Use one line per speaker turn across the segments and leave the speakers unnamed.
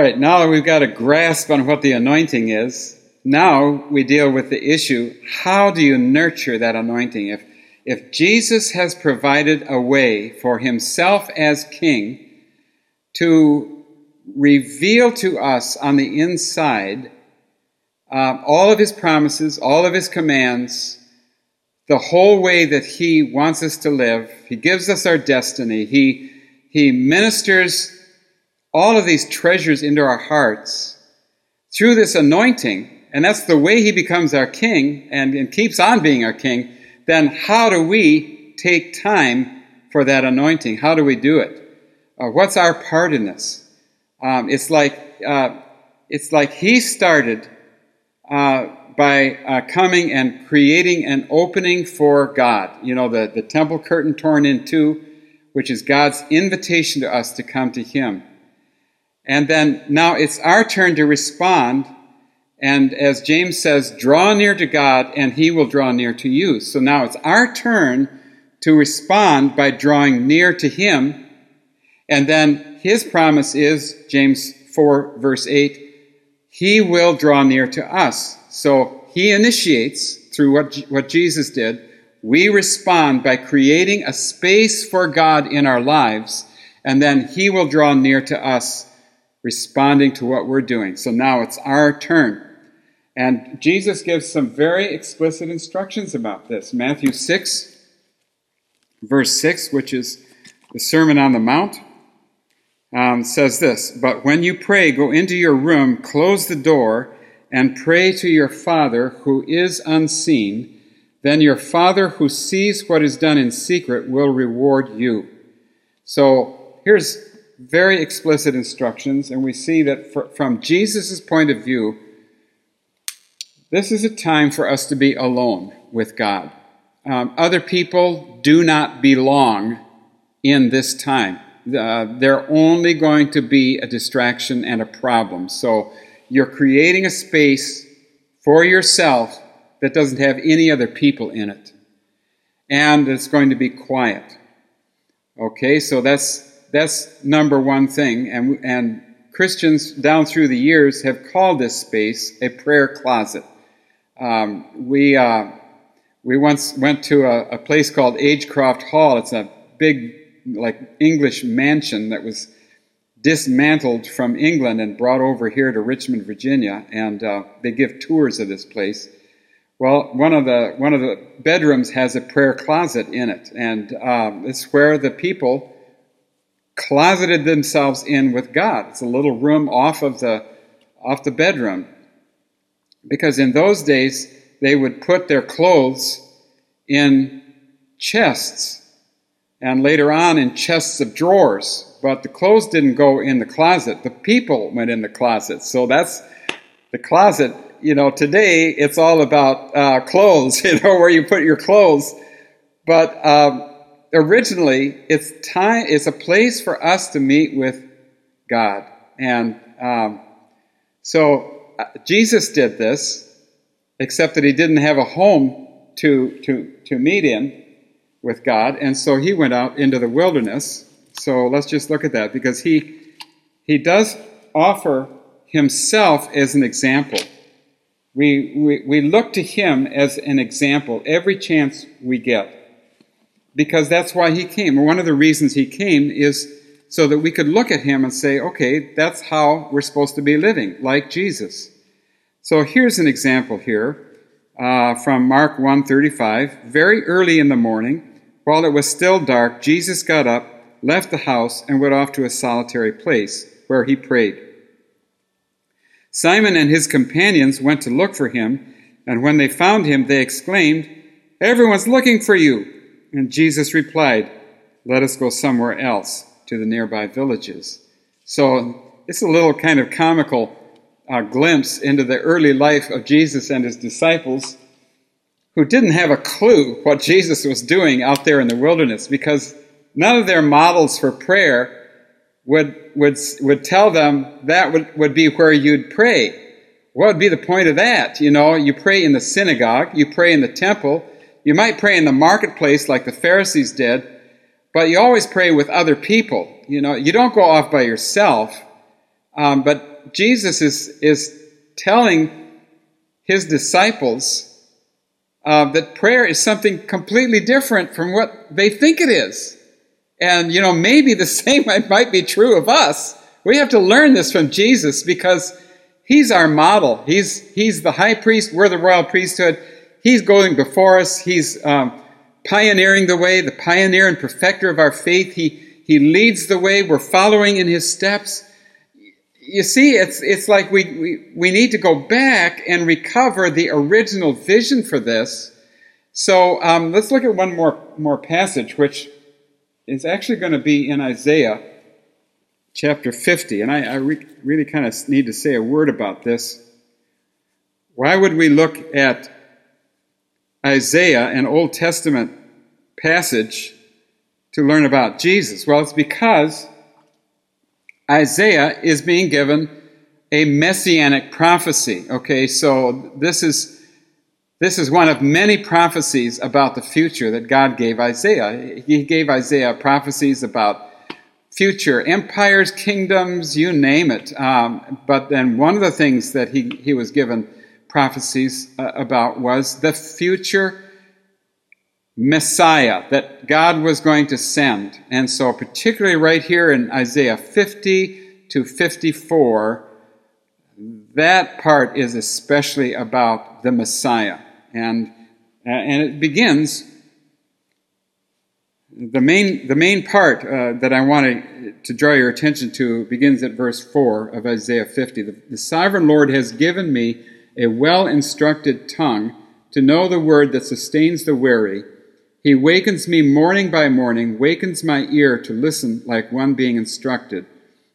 Right, now that we've got a grasp on what the anointing is, now we deal with the issue how do you nurture that anointing? If, if Jesus has provided a way for himself as king to reveal to us on the inside uh, all of his promises, all of his commands, the whole way that he wants us to live, he gives us our destiny, he, he ministers all of these treasures into our hearts through this anointing and that's the way he becomes our king and, and keeps on being our king, then how do we take time for that anointing? How do we do it? Uh, what's our part in this? Um, it's like uh, it's like he started uh, by uh, coming and creating an opening for God. You know, the, the temple curtain torn in two, which is God's invitation to us to come to Him. And then now it's our turn to respond and as James says, draw near to God and he will draw near to you. So now it's our turn to respond by drawing near to him. And then his promise is, James 4 verse 8, he will draw near to us. So he initiates through what, what Jesus did. We respond by creating a space for God in our lives, and then he will draw near to us responding to what we're doing. So now it's our turn. And Jesus gives some very explicit instructions about this. Matthew 6, verse 6, which is the Sermon on the Mount, um, says this But when you pray, go into your room, close the door, and pray to your Father who is unseen. Then your Father who sees what is done in secret will reward you. So here's very explicit instructions, and we see that for, from Jesus' point of view, this is a time for us to be alone with God. Um, other people do not belong in this time. Uh, they're only going to be a distraction and a problem. So you're creating a space for yourself that doesn't have any other people in it. And it's going to be quiet. Okay, so that's that's number one thing. And, and Christians down through the years have called this space a prayer closet. Um, we uh, we once went to a, a, place called Agecroft Hall. It's a big, like English mansion that was dismantled from England and brought over here to Richmond, Virginia, and uh, they give tours of this place. Well, one of the one of the bedrooms has a prayer closet in it, and um, it's where the people closeted themselves in with God. It's a little room off of the off the bedroom, because in those days they would put their clothes in chests and later on in chests of drawers. But the clothes didn't go in the closet, the people went in the closet. So that's the closet. You know, today it's all about uh, clothes, you know, where you put your clothes. But um, originally, it's time. It's a place for us to meet with God, and um, so uh, Jesus did this, except that he didn't have a home to, to, to meet in with God, and so he went out into the wilderness. So let's just look at that because he, he does offer himself as an example. We, we, we look to him as an example every chance we get because that's why he came. One of the reasons he came is so that we could look at him and say, okay, that's how we're supposed to be living, like Jesus. So here's an example here uh, from Mark 1:35. Very early in the morning, while it was still dark, Jesus got up, left the house, and went off to a solitary place where he prayed. Simon and his companions went to look for him, and when they found him, they exclaimed, Everyone's looking for you. And Jesus replied, Let us go somewhere else to the nearby villages. So it's a little kind of comical uh, glimpse into the early life of Jesus and his disciples who didn't have a clue what Jesus was doing out there in the wilderness because none of their models for prayer would, would, would tell them that would, would be where you'd pray. What would be the point of that? You know, you pray in the synagogue, you pray in the temple, you might pray in the marketplace like the Pharisees did, but you always pray with other people. You know, you don't go off by yourself. Um, but Jesus is, is telling his disciples uh, that prayer is something completely different from what they think it is. And, you know, maybe the same might be true of us. We have to learn this from Jesus because he's our model. He's, he's the high priest. We're the royal priesthood. He's going before us. He's um, pioneering the way, the pioneer and perfecter of our faith. He, he leads the way. We're following in his steps. You see, it's, it's like we, we, we need to go back and recover the original vision for this. So um, let's look at one more, more passage, which is actually going to be in Isaiah chapter 50. And I, I re- really kind of need to say a word about this. Why would we look at Isaiah, an Old Testament passage, to learn about Jesus? Well, it's because Isaiah is being given a messianic prophecy. Okay, so this is this is one of many prophecies about the future that God gave Isaiah. He gave Isaiah prophecies about future empires, kingdoms, you name it. Um, but then one of the things that he, he was given prophecies uh, about was the future Messiah that God was going to send. And so, particularly right here in Isaiah 50 to 54, that part is especially about the Messiah. And, uh, and it begins, the main, the main part uh, that I want to draw your attention to begins at verse 4 of Isaiah 50. The, the sovereign Lord has given me a well instructed tongue to know the word that sustains the weary. He wakens me morning by morning, wakens my ear to listen like one being instructed.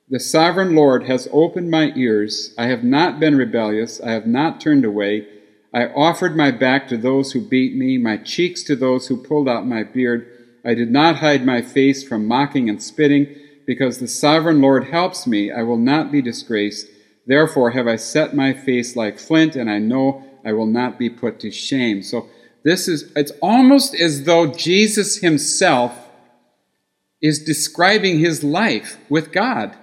The sovereign Lord has opened my ears. I have not been rebellious. I have not turned away. I offered my back to those who beat me, my cheeks to those who pulled out my beard. I did not hide my face from mocking and spitting, because the sovereign Lord helps me. I will not be disgraced. Therefore have I set my face like flint, and I know I will not be put to shame. So this is, it's almost as though Jesus himself is describing his life with God.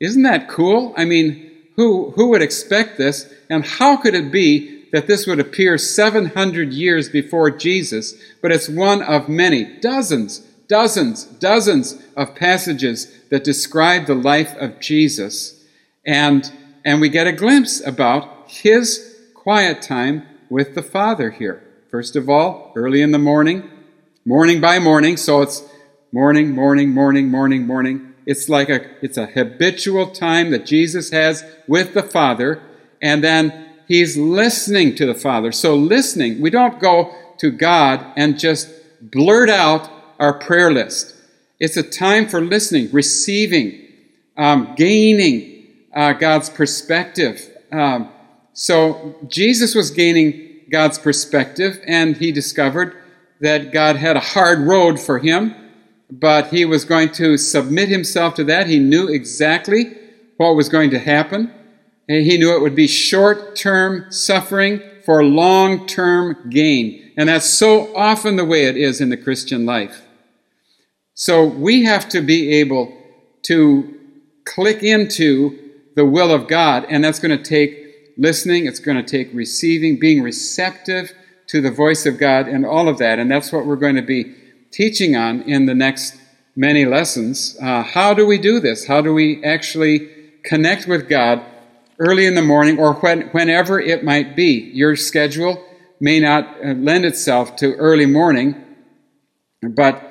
Isn't that cool? I mean, who, who would expect this? And how could it be that this would appear 700 years before Jesus, but it's one of many, dozens, dozens, dozens of passages that describe the life of Jesus. And, and we get a glimpse about his quiet time with the Father here. First of all, early in the morning, morning by morning, so it's morning, morning, morning, morning, morning. It's like a, it's a habitual time that Jesus has with the Father. And then he's listening to the Father. So, listening, we don't go to God and just blurt out our prayer list. It's a time for listening, receiving, um, gaining uh, God's perspective. Um, so, Jesus was gaining God's perspective, and he discovered that God had a hard road for him, but he was going to submit himself to that. He knew exactly what was going to happen. And he knew it would be short term suffering for long term gain. And that's so often the way it is in the Christian life. So we have to be able to click into the will of God, and that's going to take listening, it's going to take receiving, being receptive to the voice of God, and all of that. And that's what we're going to be teaching on in the next many lessons. Uh, how do we do this? How do we actually connect with God early in the morning or when, whenever it might be. Your schedule may not uh, lend itself to early morning, but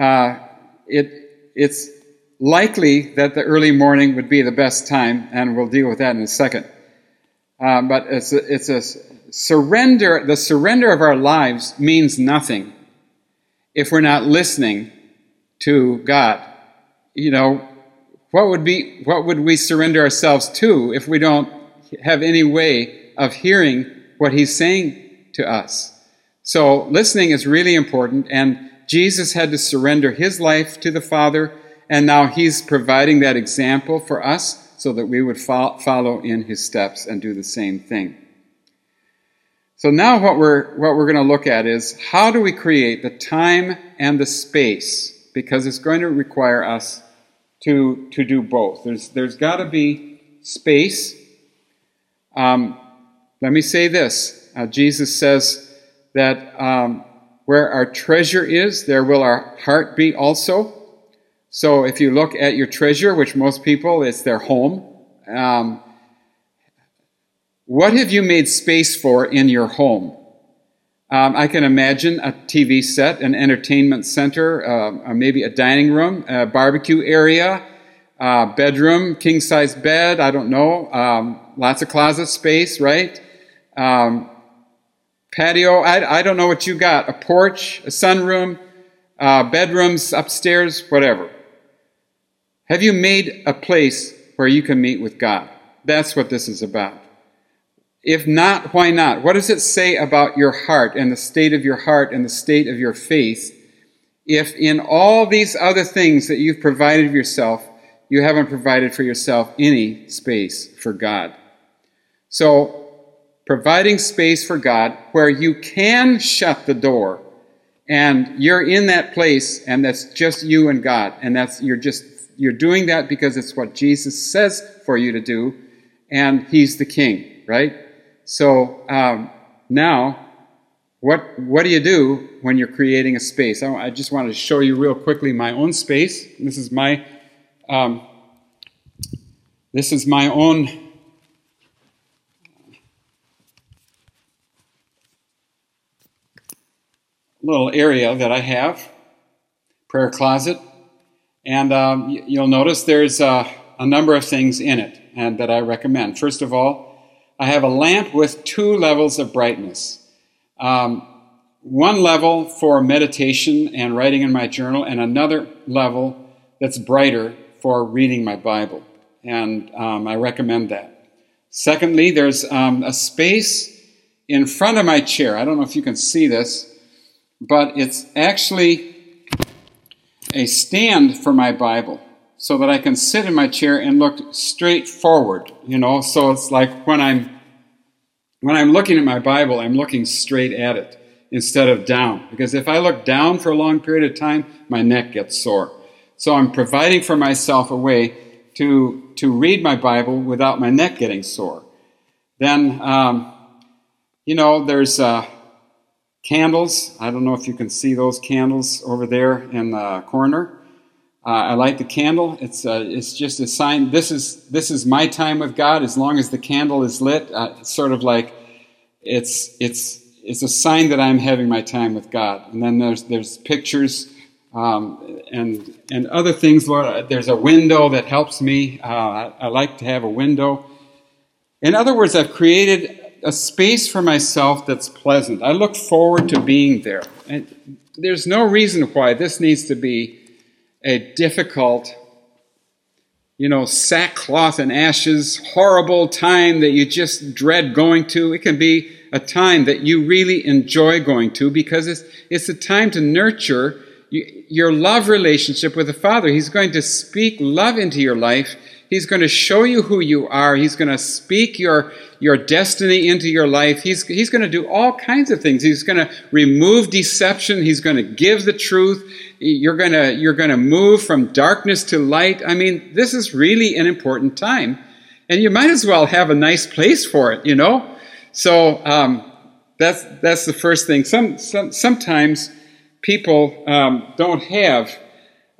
uh, it, it's likely that the early morning would be the best time, and we'll deal with that in a second. Uh, but it's a, it's a surrender, the surrender of our lives means nothing if we're not listening to God. You know, what would be what would we surrender ourselves to if we don't have any way of hearing what he's saying to us? So listening is really important and Jesus had to surrender his life to the Father and now he's providing that example for us so that we would follow in his steps and do the same thing. So now what we're what we're going to look at is how do we create the time and the space because it's going to require us to, to do both. There's, there's got to be space. Um, let me say this uh, Jesus says that um, where our treasure is, there will our heart be also. So if you look at your treasure, which most people, it's their home, um, what have you made space for in your home? Um, I can imagine a TV set, an entertainment center, uh, maybe a dining room, a barbecue area, bedroom, king size bed, I don't know, um, lots of closet space, right? Um, patio, I, I, don't know what you got, a porch, a sunroom, uh, bedrooms upstairs, whatever. Have you made a place where you can meet with God? That's what this is about. If not, why not? What does it say about your heart and the state of your heart and the state of your faith if in all these other things that you've provided yourself, you haven't provided for yourself any space for God. So, providing space for God where you can shut the door and you're in that place and that's just you and God and that's you're just you're doing that because it's what Jesus says for you to do and he's the king, right? So, um, now what what do you do when you're creating a space? I, I just wanted to show you real quickly my own space. This is my um, this is my own little area that I have, prayer closet, and um, you'll notice there's uh, a number of things in it and that I recommend. First of all, I have a lamp with two levels of brightness. Um, one level for meditation and writing in my journal, and another level that's brighter for reading my Bible. And um, I recommend that. Secondly, there's um, a space in front of my chair. I don't know if you can see this, but it's actually a stand for my Bible so that I can sit in my chair and look straight forward, you know. So it's like when I'm when I'm looking at my Bible, I'm looking straight at it instead of down. Because if I look down for a long period of time, my neck gets sore. So I'm providing for myself a way to, to read my Bible without my neck getting sore. Then, um, you know, there's uh, candles. I don't know if you can see those candles over there in the corner. Uh, I light the candle. It's uh, it's just a sign. This is this is my time with God. As long as the candle is lit, uh, it's sort of like it's it's it's a sign that I'm having my time with God. And then there's there's pictures um, and and other things. Lord, there's a window that helps me. Uh, I, I, like to have a window. In other words, I've created a space for myself that's pleasant. I look forward to being there. And there's no reason why this needs to be a difficult, you know, sackcloth and ashes, horrible time that you just dread going to. It can be a time that you really enjoy going to because it's, it's a time to nurture your love relationship with the Father. He's going to speak love into your life. He's going to show you who you are. He's going to speak your, your destiny into your life. He's, he's going to do all kinds of things. He's going to remove deception. He's going to give the truth. You're going to, you're going to move from darkness to light. I mean, this is really an important time. And you might as well have a nice place for it, you know? So, um, that's, that's the first thing. Some, some, sometimes, people um, don't have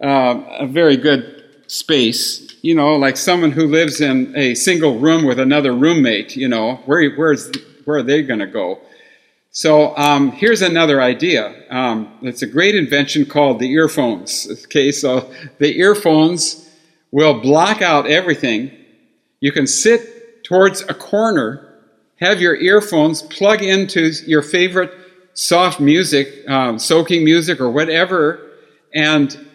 uh, a very good space. You know, like someone who lives in a single room with another roommate. You know, where where's where are they going to go? So um, here's another idea. Um, it's a great invention called the earphones. Okay, so the earphones will block out everything. You can sit towards a corner, have your earphones plug into your favorite soft music, um, soaking music, or whatever, and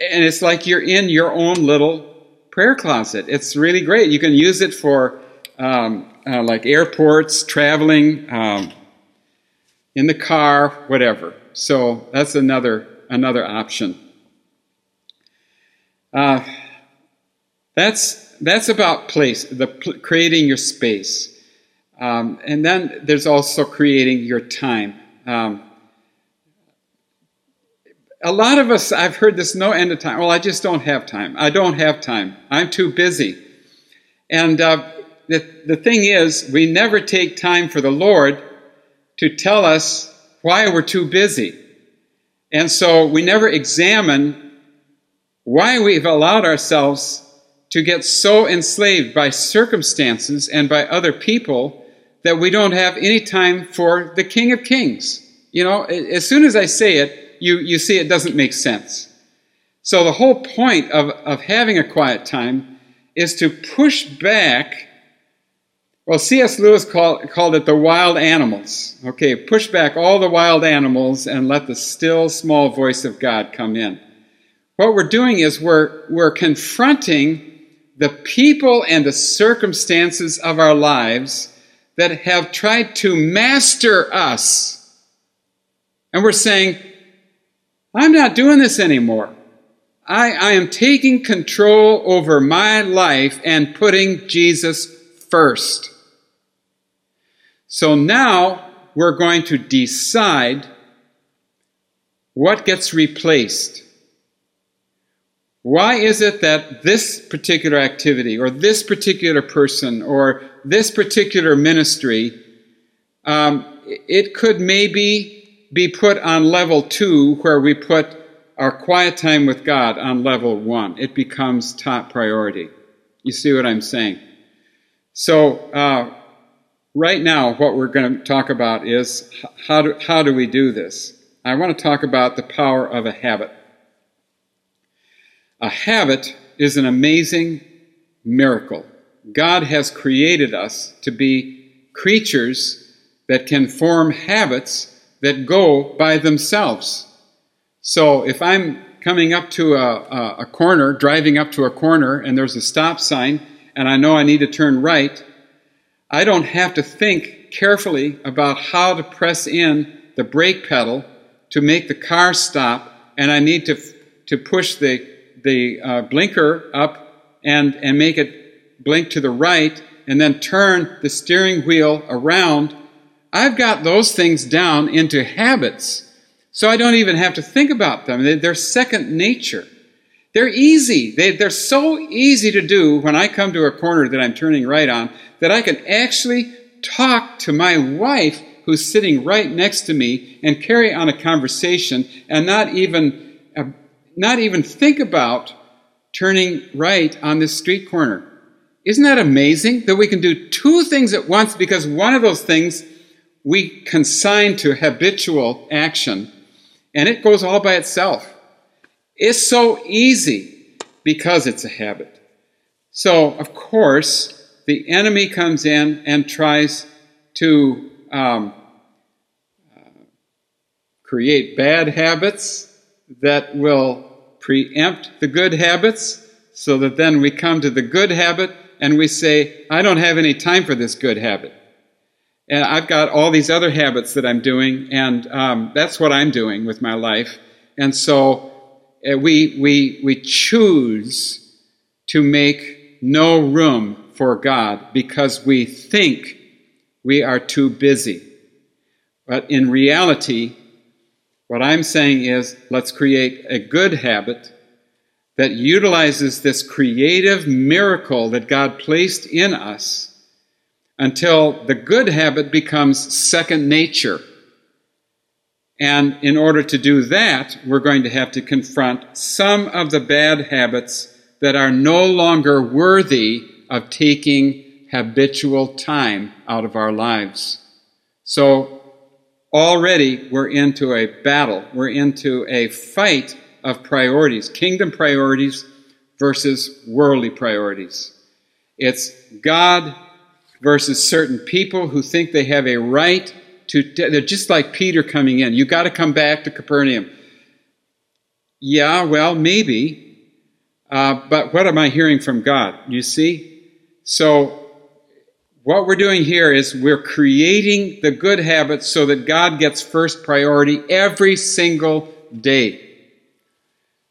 and it's like you're in your own little prayer closet. It's really great. You can use it for um, uh, like airports, traveling, um, in the car, whatever. So that's another another option. Uh, that's that's about place, the creating your space, um, and then there's also creating your time. Um, a lot of us, I've heard this no end of time. Well, I just don't have time. I don't have time. I'm too busy. And uh, the, the thing is, we never take time for the Lord to tell us why we're too busy. And so we never examine why we've allowed ourselves to get so enslaved by circumstances and by other people that we don't have any time for the King of Kings. You know, as soon as I say it, you, you see it doesn't make sense. So the whole point of, of having a quiet time is to push back. Well, C.S. Lewis called, called it the wild animals. Okay, push back all the wild animals and let the still small voice of God come in. What we're doing is we're, we're confronting the people and the circumstances of our lives that have tried to master us. And we're saying, I'm not doing this anymore. I, I am taking control over my life and putting Jesus first. So now we're going to decide what gets replaced. Why is it that this particular activity or this particular person or this particular ministry, um, it could maybe be put on level two where we put our quiet time with God on level one. It becomes top priority. You see what I'm saying? So, uh, right now, what we're going to talk about is how do, how do we do this? I want to talk about the power of a habit. A habit is an amazing miracle. God has created us to be creatures that can form habits that go by themselves. So if I'm coming up to a, a, a, corner, driving up to a corner, and there's a stop sign, and I know I need to turn right, I don't have to think carefully about how to press in the brake pedal to make the car stop, and I need to, to push the the uh, blinker up and, and make it blink to the right and then turn the steering wheel around, I've got those things down into habits. So I don't even have to think about them. They're second nature. They're easy. They, are so easy to do when I come to a corner that I'm turning right on that I can actually talk to my wife who's sitting right next to me and carry on a conversation and not even uh, not even think about turning right on this street corner. Isn't that amazing that we can do two things at once because one of those things we consign to habitual action and it goes all by itself. It's so easy because it's a habit. So, of course, the enemy comes in and tries to um, create bad habits that will preempt the good habits so that then we come to the good habit and we say, I don't have any time for this good habit. And I've got all these other habits that I'm doing, and um, that's what I'm doing with my life. And so uh, we, we, we choose to make no room for God because we think we are too busy. But in reality, what I'm saying is let's create a good habit that utilizes this creative miracle that God placed in us until the good habit becomes second nature. And in order to do that, we're going to have to confront some of the bad habits that are no longer worthy of taking habitual time out of our lives. So already we're into a battle. We're into a fight of priorities, kingdom priorities versus worldly priorities. It's God versus certain people who think they have a right to, they're just like Peter coming in. You got to come back to Capernaum. Yeah, well, maybe. Uh, but what am I hearing from God? You see? So what we're doing here is we're creating the good habits so that God gets first priority every single day.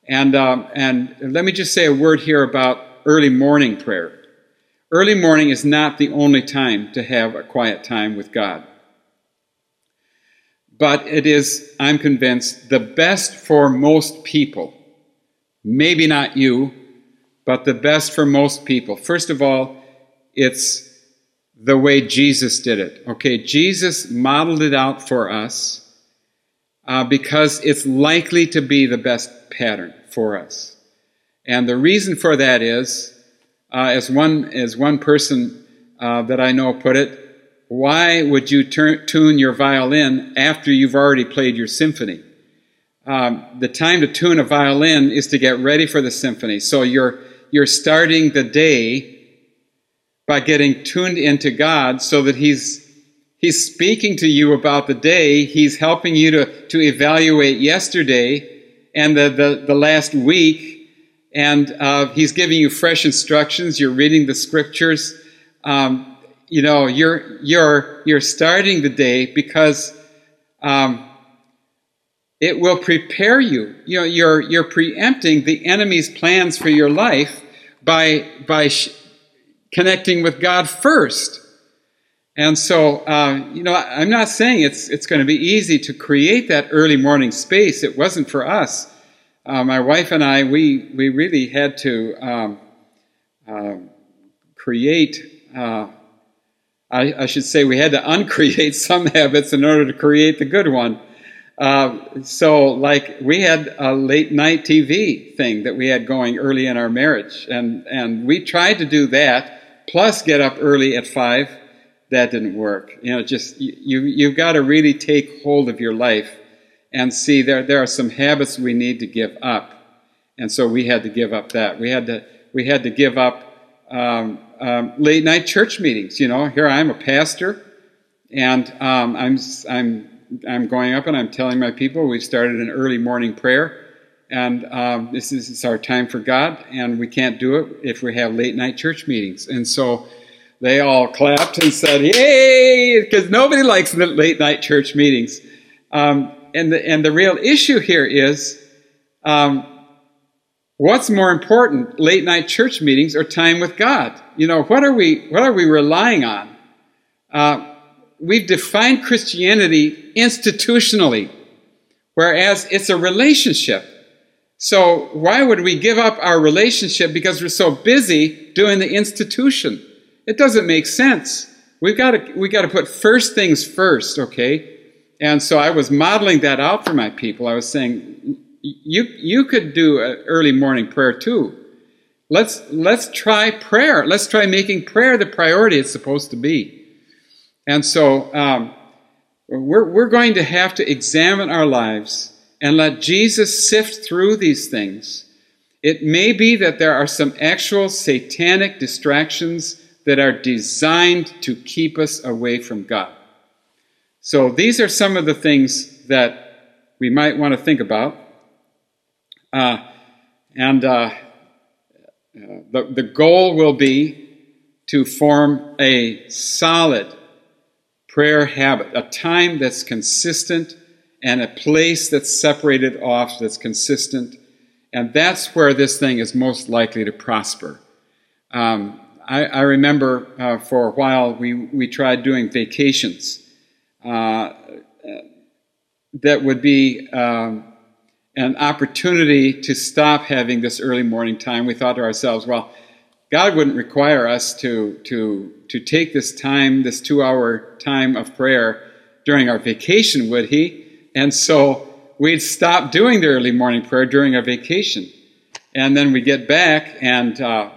And, um, and let me just say a word here about early morning prayer. Early morning is not the only time to have a quiet time with God. But it is, I'm convinced, the best for most people. Maybe not you, but the best for most people. First of all, it's the way Jesus did it. Okay, Jesus modeled it out for us uh, because it's likely to be the best pattern for us. And the reason for that is, uh, as one as one person uh, that I know put it, why would you tune your violin after you've already played your symphony? Um, the time to tune a violin is to get ready for the symphony. So you're you're starting the day by getting tuned into God so that He's He's speaking to you about the day. He's helping you to, to evaluate yesterday and the, the, the last week. And uh, He's giving you fresh instructions. You're reading the scriptures. Um, you know, you're, you're, you're starting the day because um, it will prepare you. You know, you're, you're preempting the enemy's plans for your life by, by sh- connecting with God first. And so, uh, you know, I'm not saying it's, it's going to be easy to create that early morning space. It wasn't for us. Uh, my wife and I, we, we really had to um, uh, create, uh, I, I, should say, we had to uncreate some habits in order to create the good one. Uh, so, like, we had a late night TV thing that we had going early in our marriage, and, and we tried to do that, plus get up early at 5 that didn't work. You know, just you you've got to really take hold of your life and see there there are some habits we need to give up, and so we had to give up that. We had to we had to give up um, um, late night church meetings. You know, here I am a pastor, and um, I'm I'm I'm going up and I'm telling my people we've started an early morning prayer. And um, this is our time for God, and we can't do it if we have late night church meetings. And so they all clapped and said, "Yay!" Because nobody likes late night church meetings. Um, and the and the real issue here is, um, what's more important, late night church meetings or time with God? You know, what are we what are we relying on? Uh, we've defined Christianity institutionally, whereas it's a relationship. So why would we give up our relationship because we're so busy doing the institution? It doesn't make sense. We've got to, we've got to put first things first, okay? And so I was modeling that out for my people. I was saying, you, you could do an early morning prayer too. Let's, let's try prayer. Let's try making prayer the priority it's supposed to be. And so um, we're, we're going to have to examine our lives and let Jesus sift through these things. It may be that there are some actual satanic distractions that are designed to keep us away from God. So these are some of the things that we might want to think about. Uh, and uh, the, the goal will be to form a solid prayer habit, a time that's consistent and a place that's separated off that's consistent. And that's where this thing is most likely to prosper. Um, I, I remember uh, for a while we, we tried doing vacations that would be um, an opportunity to stop having this early morning time. We thought to ourselves, well, God wouldn't require us to, to, to take this time, this two hour time of prayer during our vacation, would He? And so we'd stop doing the early morning prayer during our vacation. And then we'd get back and uh,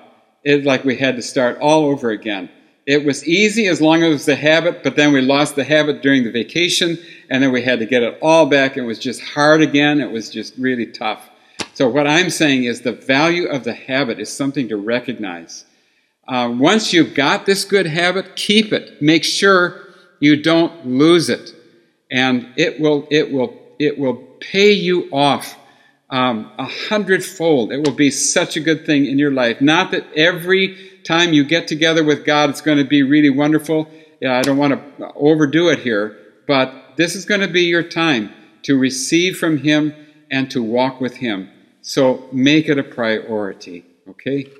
it like we had to start all over again. It was easy as long as it was a habit, but then we lost the habit during the vacation, and then we had to get it all back. It was just hard again. It was just really tough. So, what I'm saying is the value of the habit is something to recognize. Uh, once you've got this good habit, keep it. Make sure you don't lose it, and it will it will it will pay you off um, a hundredfold. It will be such a good thing in your life. Not that every time you get together with God, it's going to be really wonderful. Yeah, I don't want to overdo it here, but this is going to be your time to receive from Him and to walk with Him. So make it a priority, okay?